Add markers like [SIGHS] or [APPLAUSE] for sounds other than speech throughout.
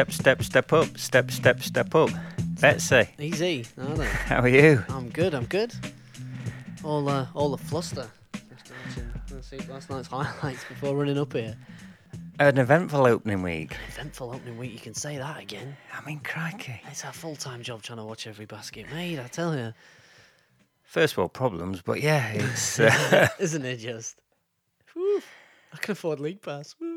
Step, step, step up. Step, step, step up. Betsy, Easy, aren't they? [LAUGHS] how are you? I'm good. I'm good. All uh, all the fluster. Just watching last night's highlights before running up here. An eventful opening week. An eventful opening week. You can say that again. I mean, crikey. It's a full time job trying to watch every basket made. I tell you, First world problems, but yeah, [LAUGHS] it's. Uh, isn't it just? I can afford league pass. Woo.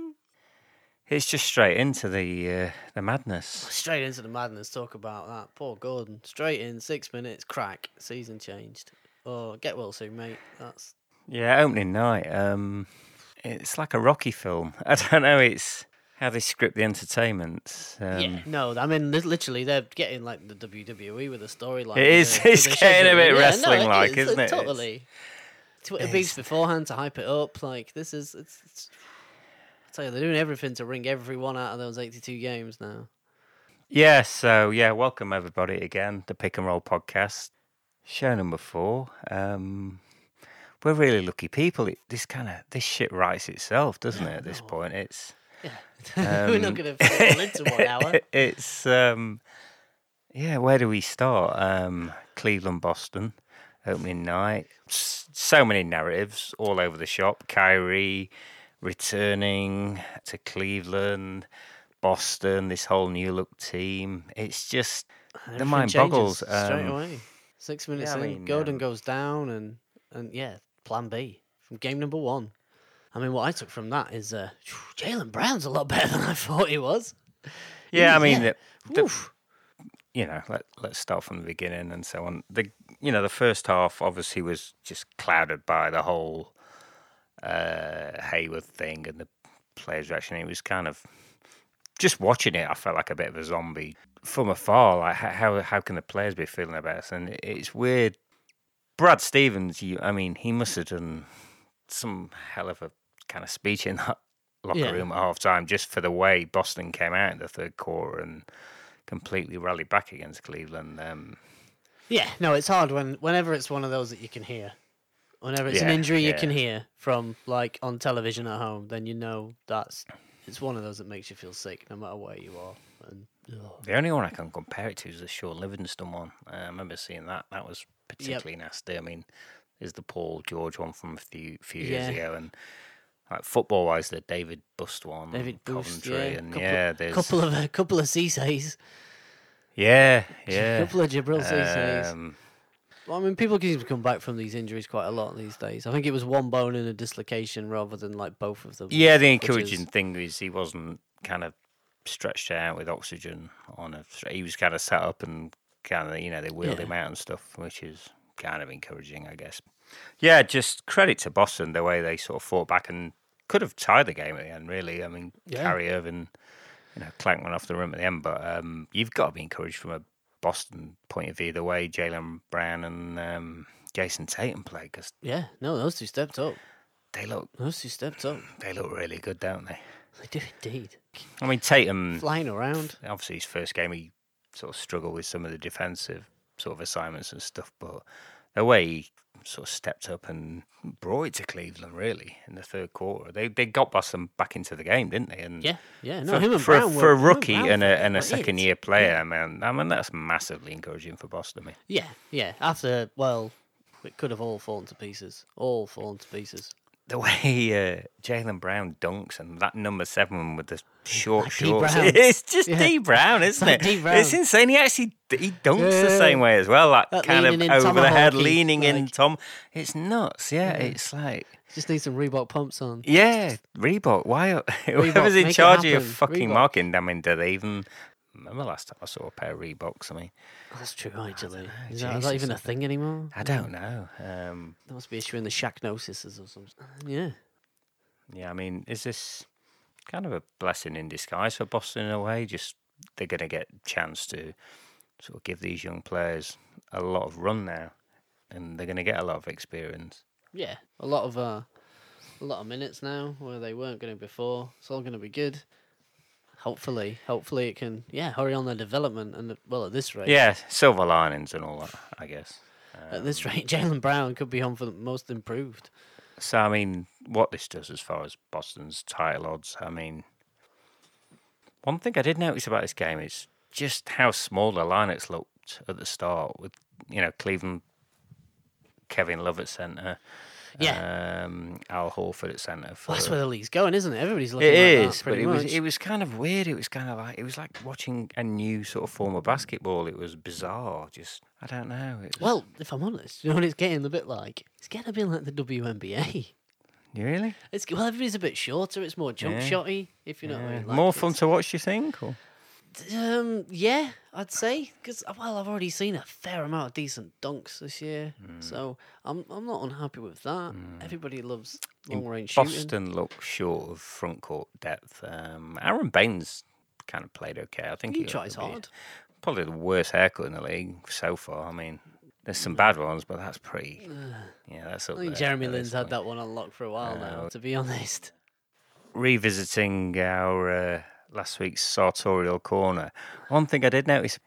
It's just straight into the uh, the madness. Straight into the madness. Talk about that. Poor Gordon. Straight in six minutes. Crack. Season changed. Oh, get well soon, mate. That's Yeah, opening night. Um, it's like a Rocky film. [LAUGHS] I don't know. It's how they script the entertainment. Um, yeah. No, I mean literally, they're getting like the WWE with a storyline. It is- [LAUGHS] it's getting a bit Yeah, wrestling-like, is, isn't it? It's- Totally. Twitter it's- beefs beforehand to hype it up. Like this is. It's, it's, tell you, they're doing everything to wring everyone out of those eighty-two games now. Yeah, so yeah, welcome everybody again, the Pick and Roll podcast, show number four. Um, we're really lucky people. It, this kind of this shit writes itself, doesn't it? At this [LAUGHS] point, it's Yeah. [LAUGHS] We're not Um, going to fit it all into one [LAUGHS] hour. it's um, yeah. Where do we start? Um, Cleveland, Boston, opening night. So many narratives all over the shop. Kyrie returning to Cleveland, Boston. This whole new look team. It's just the mind boggles. straight Um, away. Six minutes I in, mean, Gordon um, goes down, and and yeah, Plan B from game number one. I mean, what I took from that is uh, Jaylen Brown's a lot better than I [LAUGHS] thought he was. yeah, I mean, yeah. the, the, you know, let, let's start from the beginning and so on. The you know the first half obviously was just clouded by the whole uh, Hayward thing and the players' reaction. It was kind of just watching it. I felt like a bit of a zombie from afar. Like how how can the players be feeling about this? And it's weird. Brad Stevens, you, I mean, he must have done some hell of a kind of speech in that locker Yeah. room at half time just for the way Boston came out in the third quarter and completely rallied back against Cleveland. Um, Yeah, no, it's hard when whenever it's one of those that you can hear. Whenever it's an Yeah, injury you can hear from like on television at home, then you know that's it's one of those that makes you feel sick no matter where you are. And the only one I can compare it to is the Shaun Livingston one. Uh, I remember seeing that. That was particularly nasty. I mean, is the Paul George one from a few few years ago, and like football wise, the David Busst one, David Boost, Coventry, yeah, and couple, yeah, there's couple of a couple of Cissés, yeah, yeah. A couple of Djibril. Um, Well, I mean, people seem to come back from these injuries quite a lot these days. I think it was one bone and a dislocation rather than like both of them. Yeah, the which is- encouraging thing is he wasn't kind of stretched out with oxygen on a. He was kind of set up and kind of you know they wheeled Yeah. him out and stuff, which is kind of encouraging, I guess. Yeah, just credit to Boston the way they sort of fought back and could have tied the game at the end. Really, I mean, Yeah. Kyrie Irving, you know, clanked one off the rim at the end, but um, you've got to be encouraged from a Boston point of view the way Jaylen Brown and um, Jayson Tatum play because Yeah, no, those two stepped up. they look Those two stepped up. they look really good, don't they? They do indeed. I mean, Tatum Flying around. obviously his first game he sort of struggled with some of the defensive sort of assignments and stuff, but the way he sort of stepped up and brought it to Cleveland really in the third quarter, they they got Boston back into the game, didn't they? And Yeah, yeah. No, for, him and for, a- Brown for were, a him and rookie Brown and a and a second it. year player, I mean, I mean that's massively encouraging for Boston. I mean, Yeah, yeah. After, well, it could have all fallen to pieces. All fallen to pieces. The [LAUGHS] way uh, Jaylen Brown dunks and that number seven with the short Like shorts, [LAUGHS] it's just Yeah. Dee Brown, isn't like it? D. It's insane. He actually he dunks Yeah, the same way as well, like That kind of over the head, leaning in. Tom, it's nuts. Yeah, Yeah. it's like Just need some Reebok pumps on. yeah, Reebok. Why [LAUGHS] whoever's in charge of your fucking Reebok. marketing? I mean, do they even? Remember last time I saw a pair of Reeboks? I mean, That's true, actually. know, Is that, Jesus, even a thing anymore? I don't know. Um, That must be issuing the Shaqnosis or something. Yeah. Yeah, I mean, is this kind of a blessing in disguise for Boston in a way? Just they're going to get a chance to sort of give these young players a lot of run now, and they're going to get a lot of experience. Yeah. A lot of uh, a lot of minutes now where they weren't going to before. It's all going to be good. Hopefully, hopefully it can yeah hurry on their development and well at this rate Yeah, silver linings and all that, I guess. at this um, rate [LAUGHS] Jaylen Brown could be on for the most improved. So, I mean, what this does as far as Boston's title odds, I mean, One thing I did notice about this game is just how small the lineups looked at the start with, you know, Cleveland, Kevin Love at centre. Yeah. Um, Al Horford at centre. For, Well, that's where the league's going, isn't it? Everybody's looking it like is, that, but pretty it was much. it was kind of weird. It was kind of like it was like watching a new sort of form of basketball. It was bizarre. Just I don't know. Was, Well, if I'm honest, you know what it's getting a bit like? It's getting a bit like the WNBA. you really It's well, everybody's a bit shorter. It's more jump Yeah. shotty, if you know what I mean. Like, more fun to watch. You think? Or? Um, yeah, I'd say because well, I've already seen a fair amount of decent dunks this year, Hmm. so I'm I'm not unhappy with that. Everybody loves long range shooting. Boston looked short of front court depth. Um, Aron Baynes kind of played okay. I think He got tries hard. Probably the worst haircut in the league so far. I mean, there's some bad ones, but that's pretty. Yeah, that's up I think Jeremy Lin's had that one on lock for a while now. Uh, To be honest, Revisiting our uh, last week's sartorial corner, one thing I did notice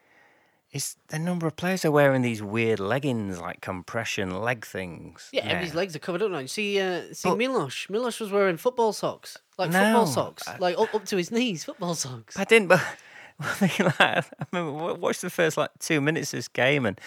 is the number of players are wearing these weird leggings, like compression leg things. yeah, everybody's legs are covered up now. You see, uh, see But- Milosh. Milosh was wearing football socks, like No, football socks, I- like up, up to his knees, football socks. I didn't, but [LAUGHS] I like, I remember watched the first like two minutes of this game and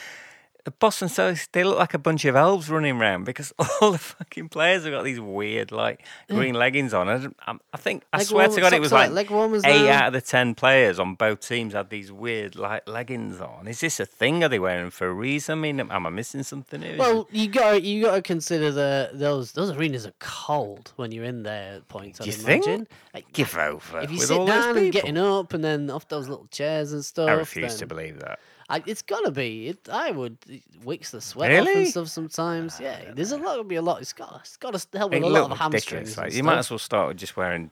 Boston Celtics they look like a bunch of elves running around because [LAUGHS] all the fucking players have got these weird like green leggings on. I, I, I think I Leg swear to God it was like leg warmers eight out of the ten players on both teams had these weird like leggings on. Is this a thing? Are they wearing for a reason? I mean, am I missing something here? Well, you got you got to consider the those those arenas are cold when you're in there at points. Do you think? imagine. Like, give over. if you with sit down and people. getting up and then off those little chairs and stuff, I refuse to believe that. I, it's gotta be. It, I would it wicks the sweat off and stuff sometimes. Yeah, there's a lot. Gonna be a lot. It's got it's got to help with a lot of hamstrings. Like, you might as well start with just wearing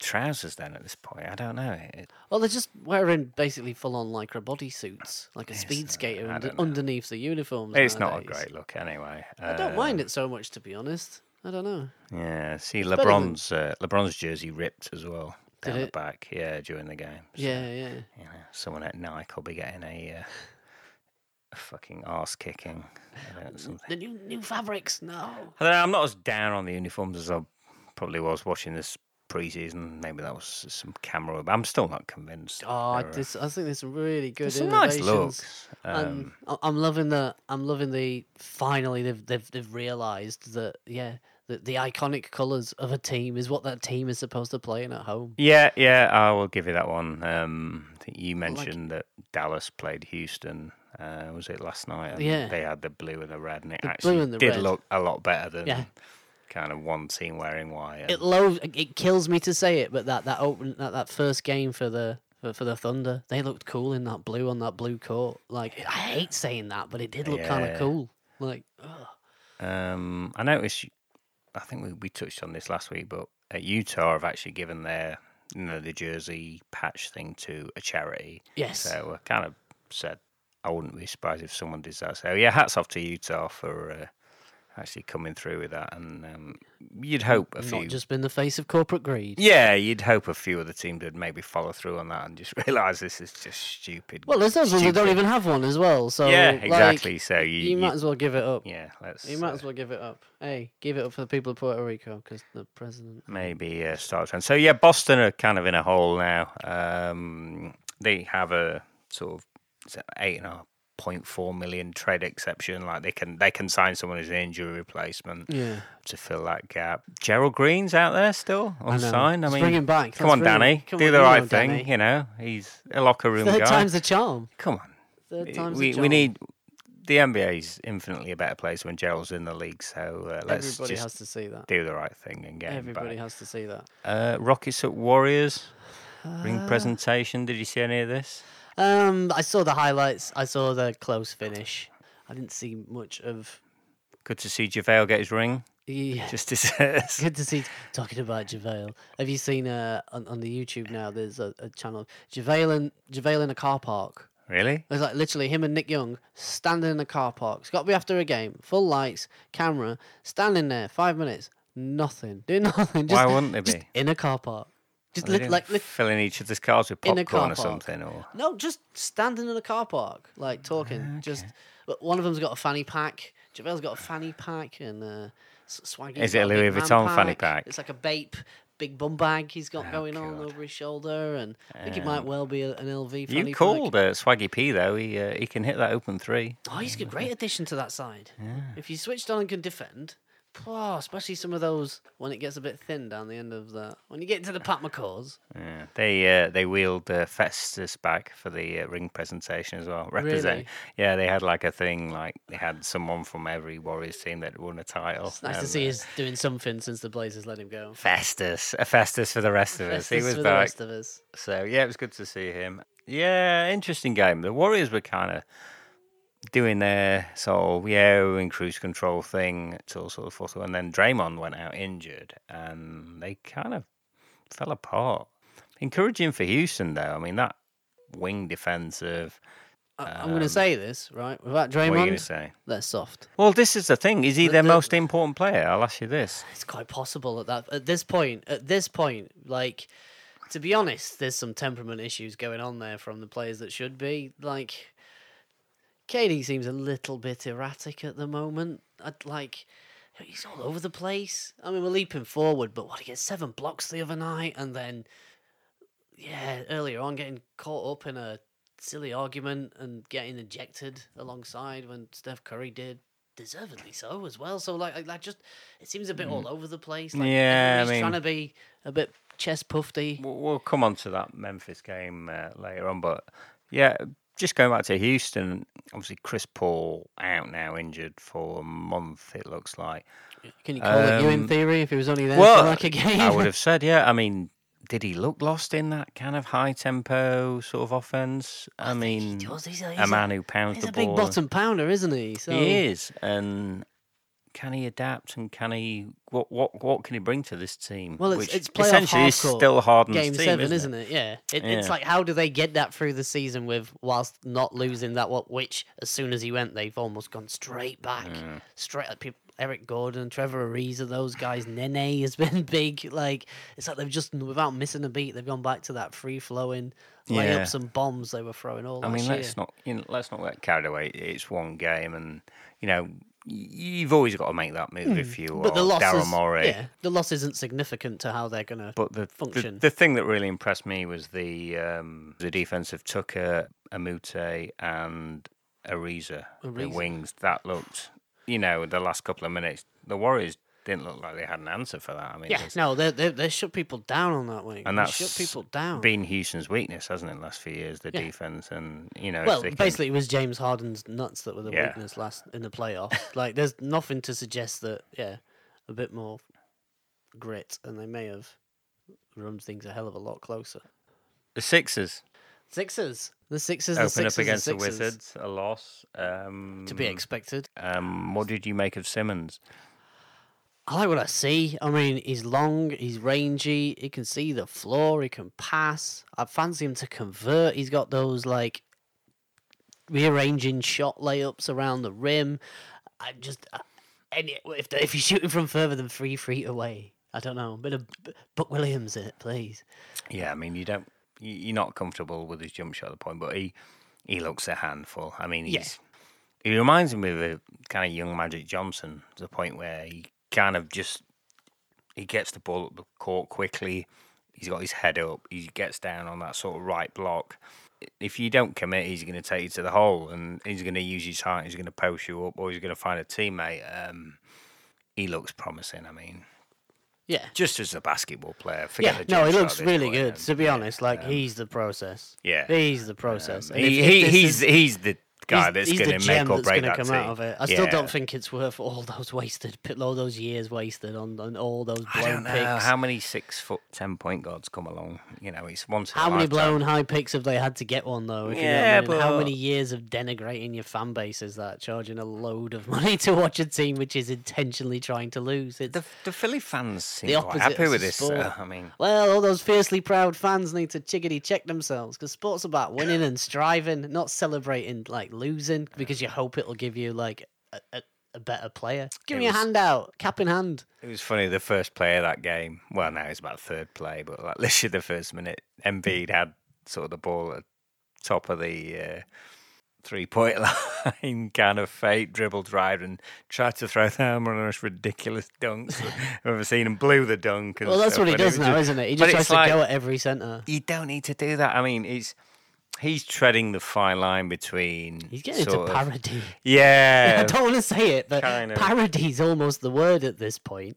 trousers then at this point. I don't know. It, Well, they're just wearing basically full on lycra bodysuits, like a speed skater under, underneath the uniforms. It's not a great look anyway. I don't mind Um, it so much, to be honest. I don't know. Yeah, see better than- LeBron's uh, LeBron's jersey ripped as well Did down the it? back. Yeah, during the game. So, Yeah, yeah. you know, someone at Nike will be getting a, uh, a fucking ass kicking. Something. The new new fabrics, no. I don't know, I'm not as down on the uniforms as I probably was watching this preseason. Maybe that was some camera. But I'm still not convinced. Oh, uh, this, I think there's some really good there's some nice innovations. looks. Um, I- I'm loving the. I'm loving the. Finally, they've they've they've realised that yeah, that the iconic colours of a team is what that team is supposed to play in at home. Yeah, yeah, I will give you that one. Um, I think you mentioned that Dallas played Houston. Uh, was it last night? And Yeah. they had the blue and the red, and it The actually and did red. look a lot better than Yeah. kind of one team wearing white. It lo- It kills me to say it, but that that open that, that first game for the. For, for the Thunder, they looked cool in that blue on that blue court. Like I hate saying that, but it did look kind of cool. Like, ugh. Um, I noticed. I think we, we touched on this last week, but at Utah have actually given their you know the jersey patch thing to a charity. yes, So I kind of said I wouldn't be surprised if someone did that. So yeah, hats off to Utah for uh, actually coming through with that. And um, you'd hope a Not just been the face of corporate greed. Yeah, you'd hope a few of the teams would maybe follow through on that and just [LAUGHS] realise this is just stupid. Well, there's those ones that don't even have one as well. So yeah, exactly. Like, so you, you, you, might as well give it up. Yeah, let's. You might uh, as well give it up. Hey, give it up for the people of Puerto Rico because the president. Maybe uh, start. So yeah, Boston are kind of in a hole now. Um, they have a sort of eight and a half 0.4 million trade exception. Like they can they can sign someone as an injury replacement yeah. to fill that gap. Gerald Green's out there still unsigned. I, I mean, bring him back. Come That's on. Danny, come do on, the right thing. Danny. You know, he's a locker room Third guy. time's the charm. Come on. Third time's we, the charm. We need the NBA is infinitely a better place when Gerald's in the league. So uh, let's everybody has to see that. Do the right thing and get everybody has to see that. Uh, Rockets at Warriors. Uh, Ring presentation. Did you see any of this? Um, I saw the highlights. I saw the close finish. I didn't see much of. Good to see JaVale get his ring. Yeah. Just to Good to see. Talking about JaVale, have you seen uh, on, on the YouTube now? There's a, a channel JaVale in JaVale in a car park. really. There's like literally him and Nick Young standing in a car park. It's got to be after a game, full lights, camera, standing there, five minutes, nothing, doing [LAUGHS] nothing. Just, Why wouldn't they just be? in a car park? Just lit, like lit, filling each other's cars with popcorn or something, or no, just standing in a car park, like talking. Just but one of them's got a fanny pack. JaVale's got a fanny pack, and uh, S- Swaggy's Is it a Louis Vuitton fanny pack? It's like a Bape big bum bag he's got Oh, going on over his shoulder, and I think it might Um, well be a, an LV. You fanny pack. called uh, Swaggy P though. He uh, he can hit that open three. Oh, he's a great addition to that side. If you switched on and can defend, oh, especially some of those when it gets a bit thin down the end of that. When you get into the Pat McCaws, Yeah. They uh, they wheeled uh, Festus back for the uh, ring presentation as well. Represent. Really? Yeah, they had like a thing like they had someone from every Warriors team that won a title. it's nice to see uh, he's doing something since the Blazers let him go. Festus, a Festus for the rest of us. He was for the back. rest of us. So yeah, it was good to see him. Yeah, interesting game. The Warriors were kind of doing their sort of yeah we're in cruise control thing till sort of fourth, and then Draymond went out injured, and they kind of fell apart. Encouraging for Houston though. I mean that wing defensive. I'm going to um, say this right without Draymond. What are you going to say? They're soft. Well, this is the thing. Is he The- their the- most important player? I'll ask you this. It's quite possible at that at this point. At this point, like to be honest, there's some temperament issues going on there from the players that should be. Like KD seems a little bit erratic at the moment. I'd like he's all over the place. I mean, we're leaping forward, but what he gets seven blocks the other night, and then yeah, earlier on getting caught up in a silly argument and getting ejected alongside when Steph Curry did. Deservedly so as well. So like, like just it seems a bit all over the place. Like, Mm. Yeah, I everybody's trying to be a bit chest puffy. We'll, we'll come on to that Memphis game uh, later on, but yeah, just going back to Houston. Obviously, Chris Paul out now, injured for a month. It looks like. Can you call it you in Um, theory if he was only there Well, for like a game? I would [LAUGHS] have said, yeah. I mean, did he look lost in that kind of high tempo sort of offense? I, think mean, he. He's a, he's a man who pounds he's the a big ball. bottom pounder, isn't he? So He is, and can he adapt? And can he? What what what can he bring to this team? Well, it's Which it's essentially is still Harden's game team, seven, isn't, isn't it? Yeah. It, It's like how do they get that through the season with whilst not losing that what which as soon as he went they've almost gone straight back, straight at people. Eric Gordon, Trevor Ariza, those guys. Nene [LAUGHS] has been big. Like it's like they've just without missing a beat, they've gone back to that free flowing Yeah. layups and bombs they were throwing all I mean, let's not you know, let's not get carried away. It's one game, and you know you've always got to make that move if you Hmm. but the are loss Daryl is, Morey. yeah, the loss isn't significant to how they're gonna. But the, the function. the thing that really impressed me was the um, the defense of Tucker, Amute, and Ariza, the wings. That looked, you know, the last couple of minutes, the Warriors didn't look like they had an answer for that. I mean, yeah, no, they they they shut people down on that wing. and They that's shut people down. been Houston's weakness, hasn't it? In the last few years, the Yeah. defense, and you know, Well, they can- basically, it was James Harden's nuts that were the Yeah. weakness last in the playoffs. [LAUGHS] like, there's nothing to suggest that. Yeah, a bit more grit, and they may have run things a hell of a lot closer. the Sixers Sixers, the Sixers, the open Sixers, up against the, the Wizards, a loss. Um, to be expected. Um, what did you make of Simmons? I like what I see. I mean, he's long, he's rangy, he can see the floor, he can pass. I fancy him to convert. He's got those like rearranging shot layups around the rim. I just uh, any if the, if he's shooting from further than three feet away, I don't know. A bit of Buck Williams, in it please. Yeah, I mean, you don't, you- you're not comfortable with his jump shot at the point, but he, he looks a handful. I mean, he's, Yeah. he reminds me of a kind of young Magic Johnson to the point where he kind of just, he gets the ball up the court quickly. He's got his head up. He gets down on that sort of right block. If you don't commit, he's going to take you to the hole, and he's going to use his height. He's going to post you up, or he's going to find a teammate. Um, he looks promising. I mean, Yeah. just as a basketball player, forget Yeah, the no, he looks really good. To be honest, like um, he's the process. yeah. He's the process. If- He, if he, he's is- he's the guy he's, that's he's going to make or break that come team. out of it. I still Yeah. don't think it's worth all [LAUGHS] those wasted, all those years wasted on, on all those I blown don't know picks. how many six foot ten point guards come along. You know, it's once. How many blown high picks have they had to get one though? If you know I Yeah? And how many years of denigrating your fan base is that? Charging a load of [LAUGHS] money to watch a team which is intentionally trying to lose. It's The the Philly fans seem The quite happy with this. uh, I mean, well, all those fiercely proud fans need to chickadee check themselves because sports are about winning and striving, not celebrating like losing because you hope it'll give you like a, a, a better player. Give It me a was- hand out, cap in hand. it was funny. The first play of that game. Well, now it's about third play, but like [LAUGHS] literally the first minute, Embiid had sort of the ball at the top of the uh, three point [LAUGHS] line kind of fake dribble drive and tried to throw down one of those ridiculous dunks [LAUGHS] I've ever seen and blew the dunk. And Well, that's stuff, what he does now, just- isn't it? He just tries to like, go at every centre. You don't need to do that. I mean, it's he's treading the fine line between. He's getting into of- parody. Yeah, [LAUGHS] I don't want to say it, but kind of. parody's almost the word at this point.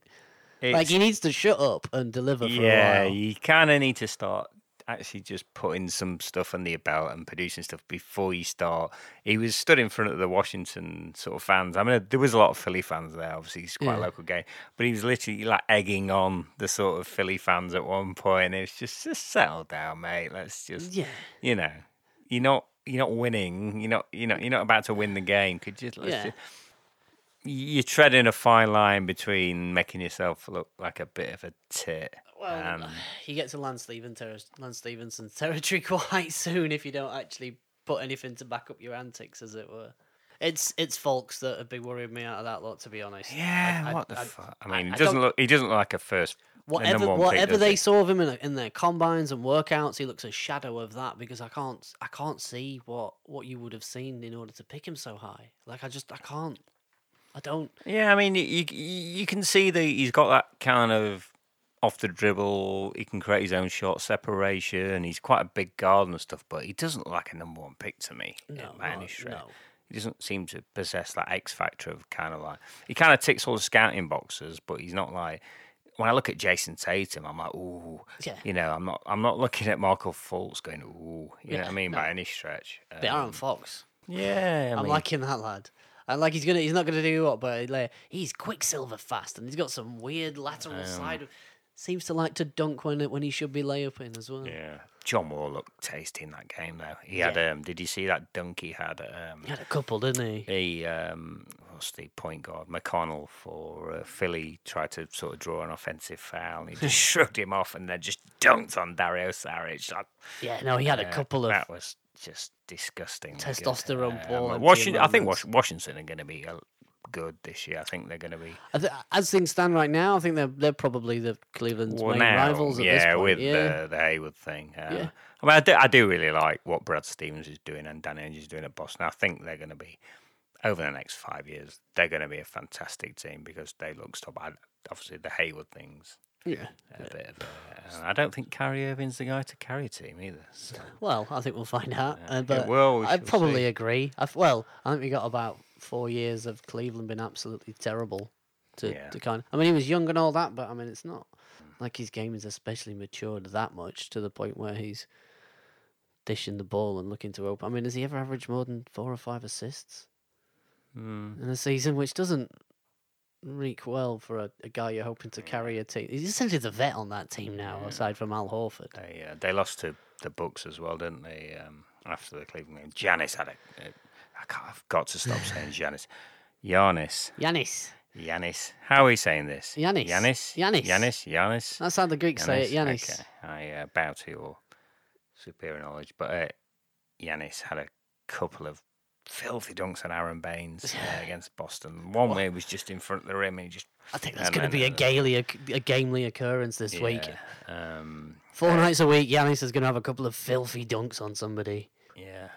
Like he needs to shut up and deliver for yeah, a while. you kind of need to start actually just putting some stuff on the belt and producing stuff before you start. He was stood in front of the Washington sort of fans. I mean, there was a lot of Philly fans there. Obviously, it's quite Yeah. a local game, but he was literally like egging on the sort of Philly fans at one point. And it's just just settle down, mate. Let's just Yeah. you know, you're not you're not winning. You're not you know you're not about to win the game. Could you? Let's Yeah. just, you're treading a fine line between making yourself look like a bit of a tit. Well, Um, you get to Lance, Steven ter- Lance Stephenson's territory [LAUGHS] quite soon if you don't actually put anything to back up your antics, as it were. It's it's Fultz that have been worrying me out of that lot, to be honest. Yeah, I- what the fuck? I I- mean, I he doesn't look. He doesn't look like a first. a Whatever, pick, whatever does they he? saw of him in, in their combines and workouts, he looks a shadow of that because I can't, I can't see what what you would have seen in order to pick him so high. Like I just, I can't, I don't. Yeah, I mean, you you, you can see that he's got that kind of off the dribble. He can create his own shot separation. He's quite a big guard and stuff, but he doesn't look like a number one pick to me. No, by any no, stretch. no. He doesn't seem to possess that X factor of kind of like he kind of ticks all the scouting boxes, but he's not like. When I look at Jayson Tatum, I'm like, ooh, Yeah. you know, I'm not, I'm not looking at Markelle Fultz going, ooh, you know Yeah, what I mean, no. by any stretch. But Aaron Um, Fox, yeah, I I'm mean, liking that lad. And like he's gonna, he's not gonna do what, but like, he's quicksilver fast, and he's got some weird lateral side. Seems to like to dunk when when he should be layup in as well. Yeah, John Wall looked tasty in that game though. He had um, did you see that dunk he had? Um, He had a couple, didn't he? he um, what's the point guard McConnell for uh, Philly tried to sort of draw an offensive foul. And he just [LAUGHS] shrugged him off and then just dunked on Dario Saric. Yeah, no, he had a uh, couple of that was just disgusting. Testosterone ball empty Washington, I think Washington are going to be good this year. I think they're going to be as things stand right now, I think they're they're probably the Cleveland's Well, main now, rivals at yeah, this point. with yeah, the the Hayward thing. Uh, Yeah. I mean, I do, I do really like what Brad Stevens is doing and Dan Ainge is doing at Boston. I think they're going to be over the next five years. They're going to be a fantastic team because they look stop. I, obviously, the Hayward things yeah. a bit of. A, and I don't think Kyrie Irving's the guy to carry a team either. So. Well, I think we'll find out. Yeah, Uh, but well, we I probably see. agree. I've, well, I think we got about four years of Cleveland been absolutely terrible. To, Yeah. to kind of, I mean, he was young and all that, but I mean, it's not like his game is especially matured that much to the point where he's dishing the ball and looking to open. I mean, has he ever averaged more than four or five assists Mm. in a season, which doesn't reek well for a, a guy you're hoping to carry a team? He's essentially the vet on that team now, aside from Al Horford. They uh, they lost to the Bucks as well, didn't they? Um, after the Cleveland game, Giannis had a. a I can't, I've got to stop saying [SIGHS] Giannis. Giannis. Yanis. Yanis. How are we saying this? Giannis. Yanis. Giannis. Yanis. Yanis. That's how the Greeks say it, Yanis. Okay. I uh, bow to your superior knowledge, but uh, Yanis had a couple of filthy dunks on Aron Baynes uh, [SIGHS] against Boston. One way was just in front of the rim, and he just I think that's going to be a uh, gaily, a gamely occurrence this week. Um, Four nights a week, Yanis is going to have a couple of filthy dunks on somebody. yeah.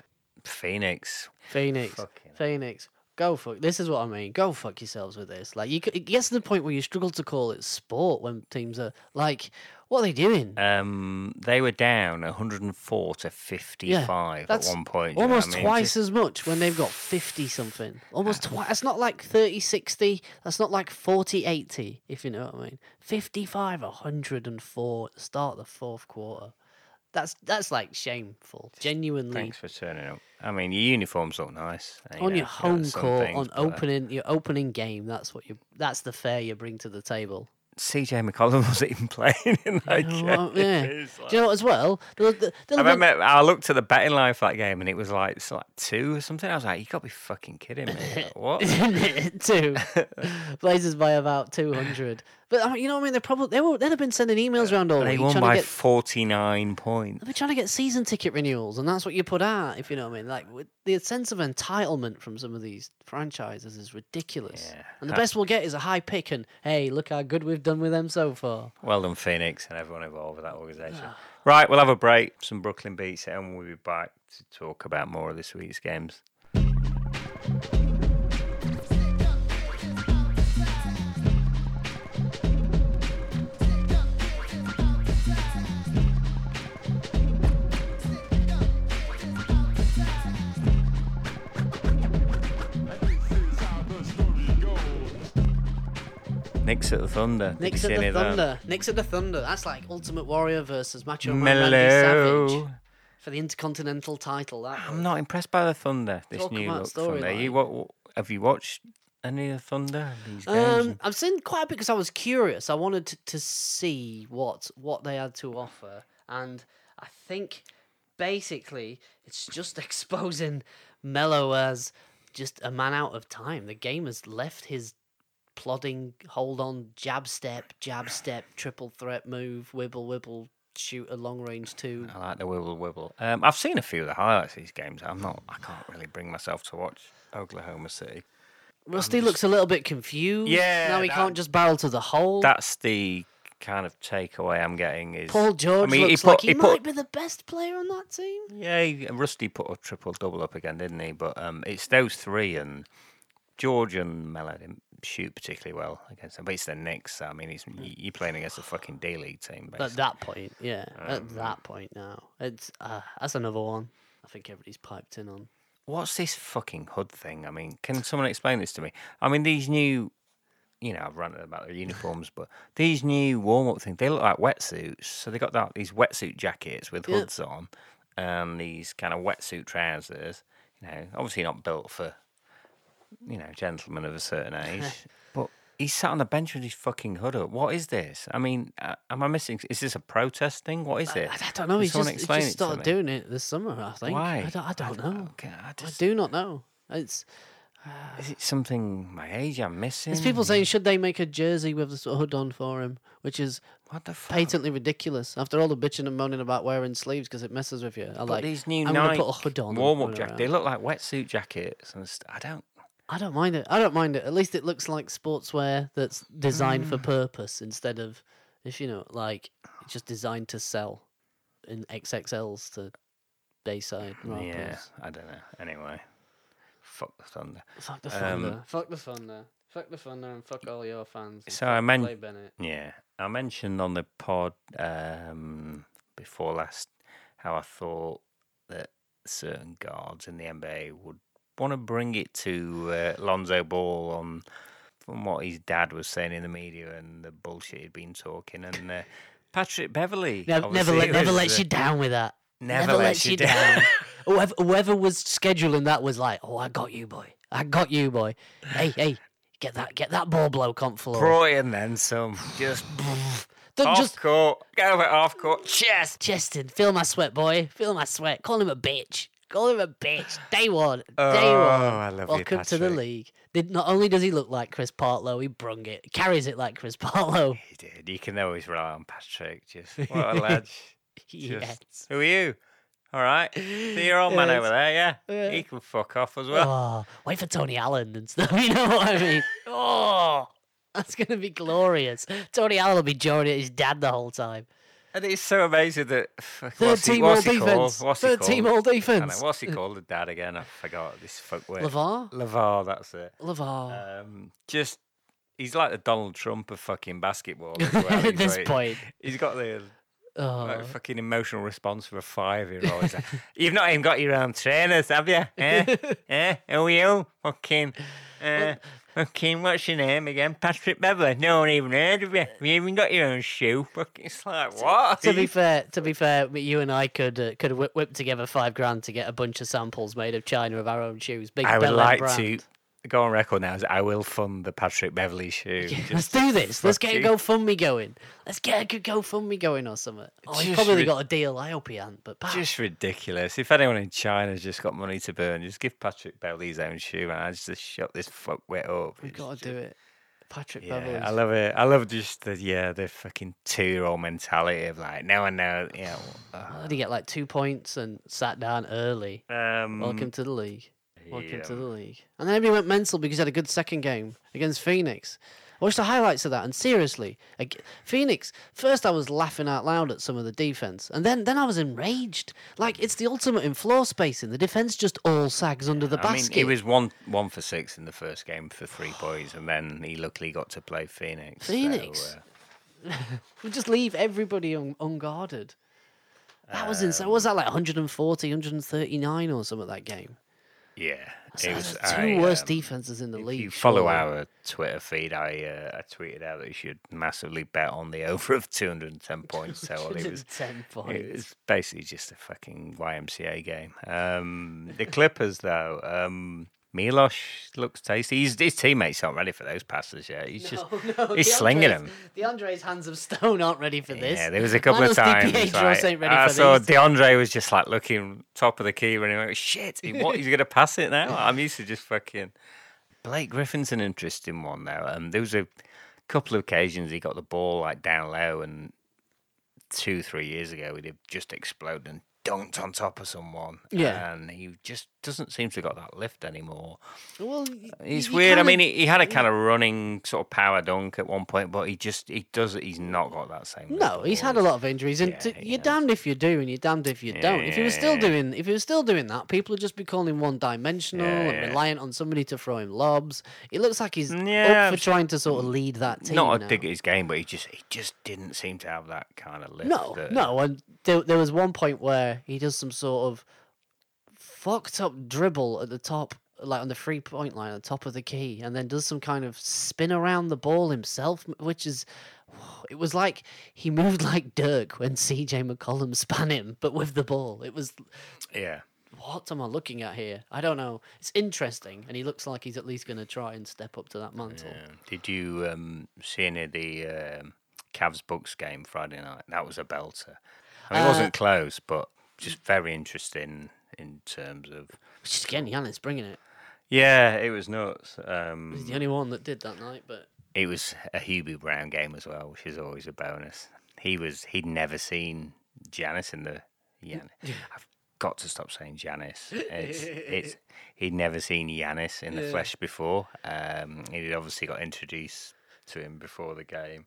Phoenix. Phoenix, Fucking- Phoenix, go fuck. This is what I mean. Go fuck yourselves with this. Like you, it gets to the point where you struggle to call it sport when teams are like, what are they doing? Um, they were down 104 to 55 at that's one point. you know what Almost I mean? twice as much when they've got 50 something. Almost twice. That's not like 30 60. That's not like 40 80, if you know what I mean. 55 104 at the start of the fourth quarter. That's that's like shameful. Genuinely. Thanks for turning up. I mean, your uniforms look nice. you On know, your home court, things, on but, uh, opening your opening game, that's what you that's the fare you bring to the table. CJ McCollum [LAUGHS] wasn't even playing in that You game. what? yeah. [LAUGHS] It's Do you know what as well? The- the- the- I remember I looked at the betting line for that game and it was like it's like two or something. I was like, you got to be fucking kidding me. [LAUGHS] Like, what? two Blazers by about two hundred. But you know what I mean? They probably they were they'd have been sending emails around all they week won trying by to get 49 points. they've been trying to get season ticket renewals, and that's what you put out. If you know what I mean, like the sense of entitlement from some of these franchises is ridiculous. Yeah. And the best we'll get is a high pick, and hey, look how good we've done with them so far. Well done, Phoenix, and everyone involved with that organisation. Ah. Right, we'll have a break, some Brooklyn beats, and we'll be back to talk about more of this week's games. Knicks at the Thunder. Did Knicks you at see any the of that? Thunder. Knicks at the Thunder. That's like Ultimate Warrior versus Macho Man Randy Savage for the Intercontinental title. That I'm was. not impressed by the Thunder. This Talk new about look Thunder. You storyline. what, what? Have you watched any of the Thunder? These games? Um, I've seen quite a bit because I was curious. I wanted to, to see what what they had to offer, and I think basically it's just [LAUGHS] exposing Melo as just a man out of time. The game has left his plodding, hold on, jab step, jab step, triple threat move, wibble wibble, shoot a long range two. I like the wibble wibble. Um, I've seen a few of the highlights of these games. I'm not. I can't really bring myself to watch Oklahoma City. Rusty looks a little bit confused. Yeah, now he that- can't just barrel to the hole. That's the kind of takeaway I'm getting. Is Paul George mean, he looks put- like he, he put- might be the best player on that team. Yeah, he- Rusty put a triple double up again, didn't he? But um, it's those three, and George and Melo didn't shoot particularly well against them. But it's the Knicks. I mean, he's you're playing against a fucking D League team. At that point, yeah. Um, At that point now, it's uh, that's another one. I think everybody's piped in on. What's this fucking hood thing? I mean, can someone explain this to me? I mean, these new, you know, I've ranted about the uniforms, but these new warm up things, they look like wetsuits. So they got that these wetsuit jackets with Yeah. hoods on, and these kind of wetsuit trousers. You know, obviously not built for, you know, gentlemen of a certain [LAUGHS] age. but he's sat on the bench with his fucking hood up. What is this? I mean, uh, am I missing? Is this a protest thing? What is it? I, I don't know. Can He's someone just, he just started doing it this summer. I think. Why? I don't, I don't know. Okay, I I do not know. It's [SIGHS] Is it something my age I'm missing? there's people saying should they make a jersey with the hood on for him, which is what the fuck? patently ridiculous. After all the bitching and moaning about wearing sleeves because it messes with you, I But like these new I'm Nike put a hood on and warm up run jackets, around. they look like wetsuit jackets and st- I don't. I don't mind it. I don't mind it. At least it looks like sportswear that's designed Mm. for purpose instead of, if you know, like just designed to sell in XXLs to Bayside [SIGHS] rappers. Yeah, I don't know. Anyway, fuck the Thunder. Fuck the Um, thunder. fuck the thunder. Fuck the thunder and fuck all your fans. So I meant- Yeah, I mentioned on the pod um, before last how I thought that certain guards in the NBA would want to bring it to uh, Lonzo Ball on from what his dad was saying in the media and the bullshit he'd been talking and uh, [LAUGHS] Patrick Beverley Never, never, let, never was, lets uh, you down with that. never, lets you down. [LAUGHS] whoever, whoever was scheduling that was like, "Oh, I got you, boy. I got you, boy. Hey, hey, get that, get that ball bloke on floor. Troy and then some. Just [LAUGHS] Don't off just court. Get over it off court. Chest. Cheston, feel my sweat, boy. Feel my sweat. Call him a bitch. Call him a bitch. Day one. Day Oh, one. I love you, Welcome to the league. Did, not only does he look like Chris Partlow, he brung it. Carries it like Chris Partlow. He did. You can always rely on Patrick. Just [LAUGHS] what a lad. yes. Just, who are you? All right. See your old man Yes. over there, yeah? Yeah. He can fuck off as well. Oh, wait for Tony Allen and stuff. [LAUGHS] You know what I mean? [LAUGHS] Oh, that's going to be glorious. Tony Allen will be joining his dad the whole time. And it's so amazing that Third team all what's he called? defense. What's he Third called? team all defense. what's he called? The dad again? I forgot this fuck word. LeVar? Lavar, that's it. LaVar. Um, just he's like the Donald Trump of fucking basketball. as [LAUGHS] well. At this like- point. he's got the Oh. like, fucking emotional response for a five-year-old. Like, You've not even got your own trainers, have you? Eh? [LAUGHS] eh? Who are you? Fucking, uh, [LAUGHS] fucking, what's your name again? Patrick Beverley. No one even heard of you. Have you even got your own shoe? [LAUGHS] It's like what? to be fair, to be fair, you and I could uh, could whip, whip together five grand to get a bunch of samples made of China of our own shoes. Big I would like brand. to go on record now. As I will fund the Patrick Beverley shoe. Let's do this. Let's get a GoFundMe going. Let's get a good GoFundMe going or something. Oh, he's probably got a deal. I hope he hasn't. But pal, Just ridiculous. If anyone in China's just got money to burn, just give Patrick Beverley his own shoe and I just shut this fuckwit up. we've It's got just- to do it. Patrick Yeah, Beverley. I love it. I love just the yeah, the fucking two year old mentality of like no one knows. Yeah, [SIGHS] How did he get like two points and sat down early? um, Welcome to the league. Welcome yeah. to the league. And then he went mental because he had a good second game against Phoenix. I watched the highlights of that, and seriously, Phoenix. First, I was laughing out loud at some of the defense, and then then I was enraged. Like it's the ultimate in floor spacing. The defense just all sags under the I mean, basket. he was one one for six in the first game for three points, and then he luckily got to play Phoenix. so, Phoenix? uh, [LAUGHS] We just leave everybody un- unguarded. That was insane. Um, was that like 140, 139 or something that game? Yeah, it was the two I, worst um, defenses in the If league. you follow surely. our Twitter feed, I uh, I tweeted out that you should massively bet on the [LAUGHS] over of 210 points. So well, it was 10 points. it was basically just a fucking YMCA game. Um, the Clippers though, um, Milosh looks tasty. He's, his teammates aren't ready for those passes yet. He's just [LAUGHS] no, he's slinging them. DeAndre's hands of stone aren't ready for this. Yeah, there was a couple of times. Like, ain't ready I for saw these. DeAndre was just like looking top of the key when he went, shit, he- what? He's going to pass it now? I'm used to just fucking. Blake Griffin's an interesting one now. Um, there was a couple of occasions he got the ball like down low, and two, three years ago he'd have just exploded and dunked on top of someone. Yeah. and he just doesn't seem to have got that lift anymore. Well, you weird. I kinda- mean, he, he had a kind of running sort of power dunk at one point, but he just he does it. He's not got that same. No, he's had a lot of injuries, and Yeah, t- he you're damned if you do, and you're damned if you don't. If he was still doing, if he was still doing that, people would just be calling him one-dimensional Yeah, and reliant on somebody to throw him lobs. It looks like he's up for trying to sort of lead that team. not a now. dig at his game, but he just he just didn't seem to have that kind of lift. No, that- no, and there, there was one point where he does some sort of fucked up dribble at the top, like on the three point line at the top of the key, and then does some kind of spin around the ball himself, which is. [SIGHS] It was like he moved like Dirk when CJ McCollum span him, but with the ball. It was Yeah, what am I looking at here? I don't know. It's interesting, and he looks like he's at least going to try and step up to that mantle. yeah. Did you um, see any of the um, Cavs Bucks game Friday night? That was a belter. I mean, it Uh, wasn't close, but just very interesting in terms of. Which is again, Giannis bringing it. Yeah, it was nuts. Um, He's the only one that did that night, but it was a Hubie Brown game as well, which is always a bonus. He was he'd never seen Janice in the Yan. [LAUGHS] I've got to stop saying Janice. [LAUGHS] It's it's he'd never seen Yanis in the Yeah. flesh before. Um, he'd obviously got introduced to him before the game.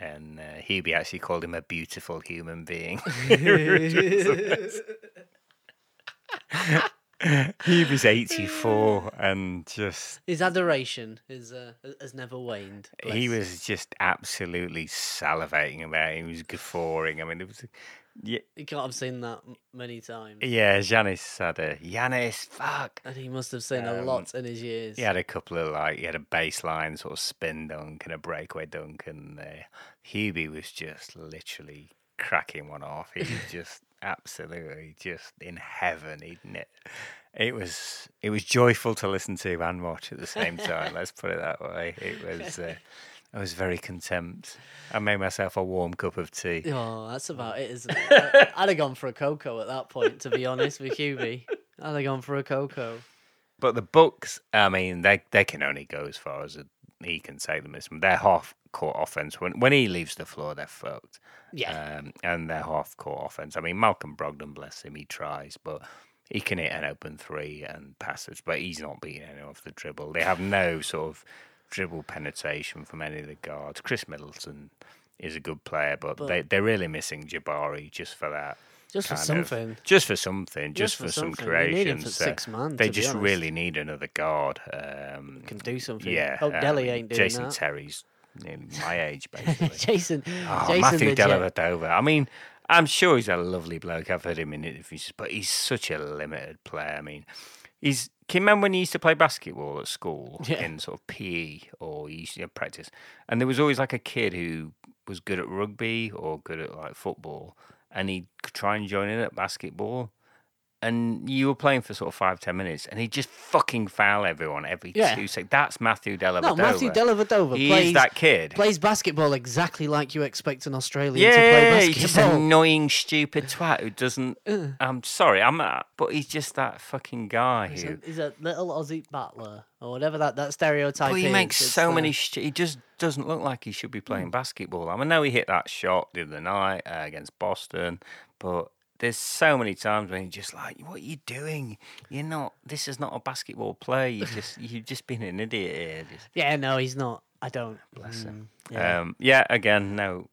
And uh, Hubie actually called him a beautiful human being. [LAUGHS] [LAUGHS] he was 84 and just his adoration is uh, has never waned. He was just absolutely salivating about it. He was guffawing. I mean, it was. Yeah, You can't have seen that many times. yeah Janis had a. Yanis, fuck. And he must have seen a Um, lot in his years. He had a couple of, like, he had a baseline sort of spin dunk and a breakaway dunk. And uh, Hubie was just literally cracking one off. He was just absolutely just in heaven. He'd ne- it was it was joyful to listen to and watch at the same time. let's put it that way. It was. Uh, [LAUGHS] I was very content. I made myself a warm cup of tea. Oh, that's about it, isn't it? I'd have gone for a cocoa at that point, to be honest, with Hubie. I'd have gone for a cocoa. But the Bucks, I mean, they they can only go as far as he can take them. It's their half court offense. When when he leaves the floor, they're fucked. Yeah. Um, and their half court offense. I mean, Malcolm Brogdon, bless him, he tries, but he can hit an open three and passes, but he's not beating anyone off the dribble. They have no sort of dribble penetration from any of the guards. Khris Middleton is a good player, but, But- they they're really missing Jabari just for that. Just for kind of- something. just for something, just, Just for for, some something. They need him creation. for so six man, They just really need another guard. Um, Can do something. yeah, Hope uh, Delly ain't doing that. Jason that. Terry's nearly my [LAUGHS] age, basically. Jason, Oh, Jason Matthew the Dellavedova. I mean, I'm sure he's a lovely bloke. I've heard him in interviews, but he's such a limited player. I mean, he's. Can you remember when he used to play basketball at school [LAUGHS] Yeah. in sort of PE or he used to practice? And there was always like a kid who was good at rugby or good at like football, and he'd try and join in at basketball. And you were playing for sort of five ten minutes, and he'd just fucking foul everyone every Yeah. two seconds. That's Matthew Dellavedova. No, Matthew Dellavedova He plays, that kid. plays basketball exactly like you expect an Australian Yeah, to play he's just basketball. an annoying, stupid twat who doesn't. [LAUGHS] I'm sorry, I'm not, but he's just that fucking guy He's who. a, he's a little Aussie battler or whatever that, that stereotype But he is. makes It's, so uh, many. Sh- he just doesn't look like he should be playing basketball. I mean, I know he hit that shot the other night uh, against Boston, but there's so many times when you're just like, "What are you doing? You're not. This is not a basketball play. You just [LAUGHS] you've just been an idiot here." Just, Yeah, no, he's not. I don't. Bless him. Mm, yeah. Um, yeah, again, no.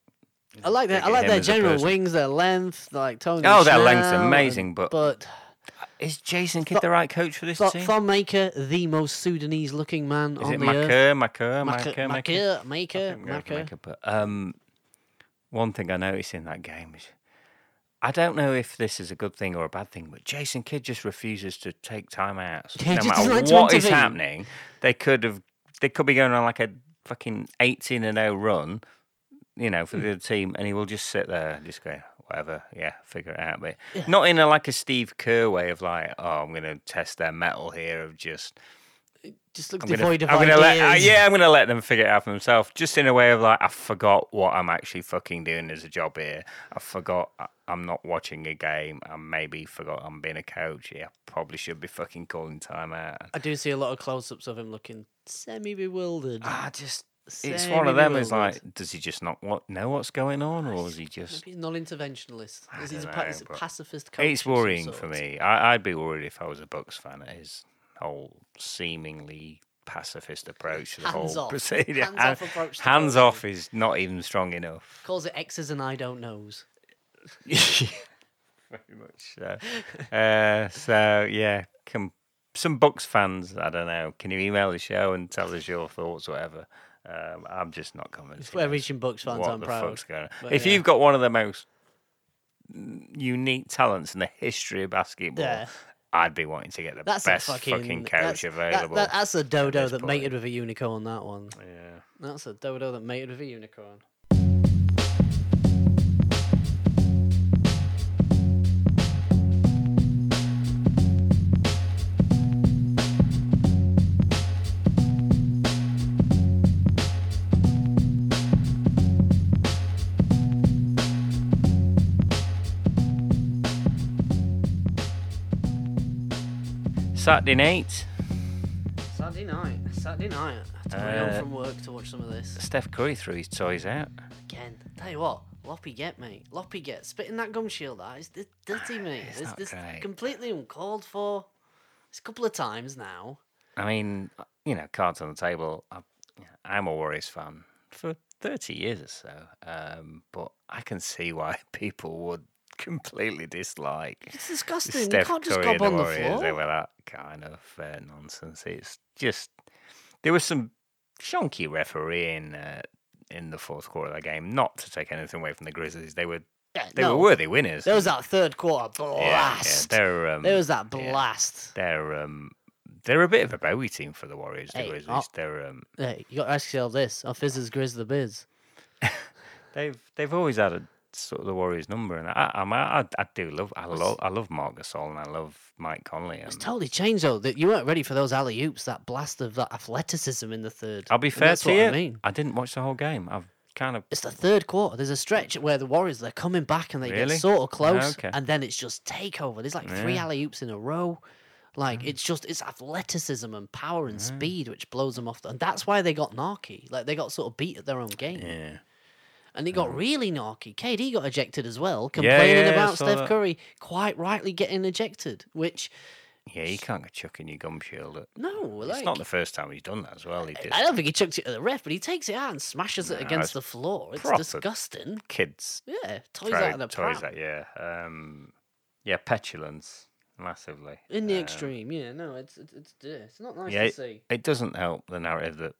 I like that. I like their general wings, their length, like Tony. Oh, their length's amazing, and- but- but Is Jason Kidd the right coach for this Thon team? Thon Maker, the most Sudanese-looking man Is on it the earth. Maker, Maker, Maker, Maker, Maker? Maker, Maker, we're Maker. Maker, But um, one thing I noticed in that game is, I don't know if this is a good thing or a bad thing, but Jason Kidd just refuses to take timeouts. [LAUGHS] Yeah, he no matter like what is happening, they could have, they could be going on like a fucking eighteen and zero run, you know, for the other team, and he will just sit there, and just go whatever, yeah, figure it out. But not in a like a Steve Kerr way of like, oh, I'm going to test their mettle here of just. Just looks I'm gonna, devoid of I'm gonna let, uh, ideas. yeah, I'm gonna let them figure it out for themselves. Just in a way of like, I forgot what I'm actually fucking doing as a job here. I forgot I- I'm not watching a game. I maybe forgot I'm being a coach. Yeah, I probably should be fucking calling time out. I do see a lot of close-ups of him looking semi-bewildered. I just, it's one of them. Is like, does he just not what, know what's going on, or is he just? Maybe he's non-interventionalist. Is he a, know, a pacifist coach? It's worrying for me. I, I'd be worried if I was a Bucks fan. At his whole seemingly pacifist approach to the Hands whole off. procedure. Hands Han- off approach to hands off is not even strong enough. Calls it X's and I don't knows. [LAUGHS] Very much so. Uh, so yeah, com- some Bucks fans. I don't know. Can you email the show and tell us your thoughts, whatever? Um, I'm just not convinced. If we're reaching Bucks fans, what I'm the proud. fuck's going on. But If yeah. you've got one of the most unique talents in the history of basketball, Yeah. I'd be wanting to get the That's best fucking, fucking coach that's, available. that- that's a dodo that point. mated with a unicorn. That one. yeah. That's a dodo that mated with a unicorn. Saturday night, Saturday night. Saturday night. I had to run home Uh, from work to watch some of this. Steph Curry threw his toys out. Again, tell you what, Loppy get mate. Loppy get spitting that gum shield out. It's di- dirty, [SIGHS] mate. It's It's, great. completely uncalled for. It's a couple of times now. I mean, you know, cards on the table. I, I'm a Warriors fan for 30 years or so, um, but I can see why [LAUGHS] people would completely dislike It's disgusting. Steph you can't just Curry gob on the Warriors floor. over that kind of uh, nonsense. It's just there was some shonky refereeing uh, in the fourth quarter of that game. Not to take anything away from the Grizzlies, they were Yeah, they no, were worthy winners. There was that third quarter Yeah, yeah, blast. um, there was that yeah. blast. they're um, they're a bit of a Bowie team for the Warriors. The Hey, Grizzlies. I'll- They're um, Hey, you got to ask yourself this: Are Fizz's Grizz the Biz? [LAUGHS] They've they've always had a sort of the Warriors number, and I I, I, I do love I love I love Marc Gasol and I love Mike Conley. It's totally changed though. That you weren't ready for those alley oops, that blast of that athleticism in the third. I'll be fair to what you. I mean. I didn't watch the whole game. I've kind of It's the third quarter. There's a stretch where the Warriors they're coming back and they Really? get sort of ah, close, Okay. and then it's just takeover. There's like three alley oops in a row. Like hmm. it's just it's athleticism and power and speed which blows them off. The, and that's why they got narky. Like they got sort of beat at their own game, yeah. And they got really narky. KD got ejected as well, complaining yeah, I about Steph that. Curry quite rightly getting ejected. Which Yeah, you can't go chucking your gum shield. At, no, like it's not the first time he's done that as well. He did. I don't think he chucked it at the ref, but he takes it out and smashes it against the floor. It's disgusting. Kids Yeah, toys throw out of the toys pram. at yeah. Um, yeah, petulance massively In the Um, extreme, yeah, no, it's it's it's, it's not nice Yeah, to see. It doesn't help the narrative that